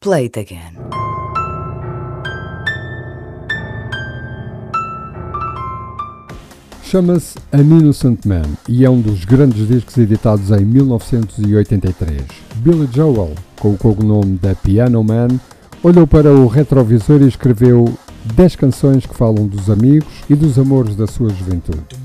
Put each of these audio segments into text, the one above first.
Play it again. Chama-se An Innocent Man e é um dos grandes discos editados em 1983. Billy Joel, com o cognome da Piano Man, olhou para o retrovisor e escreveu 10 canções que falam dos amigos e dos amores da sua juventude.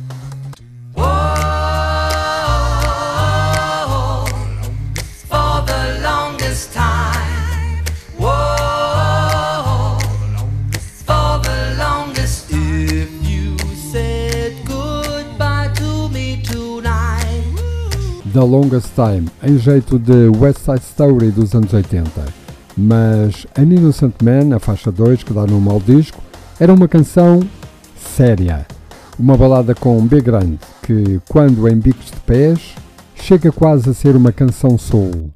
The Longest Time, em jeito de West Side Story dos anos 80. Mas An Innocent Man, a faixa 2 que dá nome ao disco, era uma canção séria. Uma balada com B grande, que, quando em bicos de pés, chega quase a ser uma canção soul.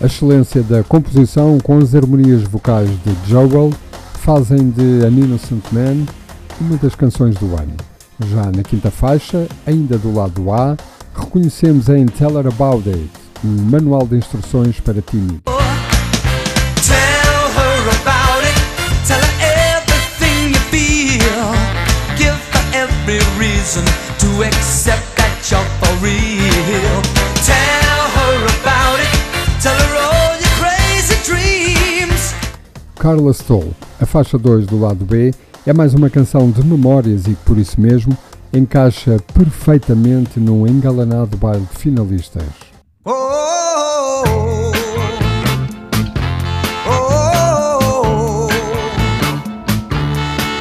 A excelência da composição com as harmonias vocais de Joel fazem de An Innocent Man uma das canções do ano. Já na quinta faixa, ainda do lado A, reconhecemos em Tell Her About It, um manual de instruções para tímidos. Every reason to accept that you're for real. Carla Stoll, a faixa 2 do lado B, é mais uma canção de memórias e que, por isso mesmo, encaixa perfeitamente num engalanado baile de finalistas. Oh, oh,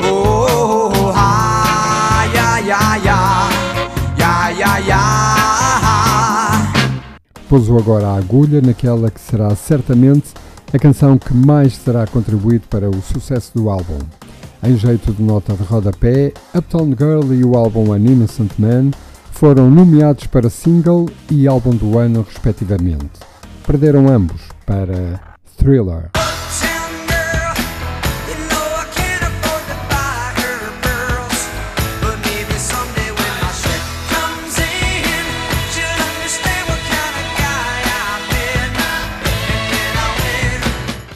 oh, ah, yeah, yeah. Pouso agora a agulha naquela que será certamente a canção que mais terá contribuído para o sucesso do álbum. Em jeito de nota de rodapé, Uptown Girl e o álbum An Innocent Man foram nomeados para single e álbum do ano, respectivamente. Perderam ambos para Thriller.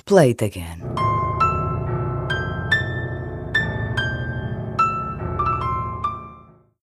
Play it again.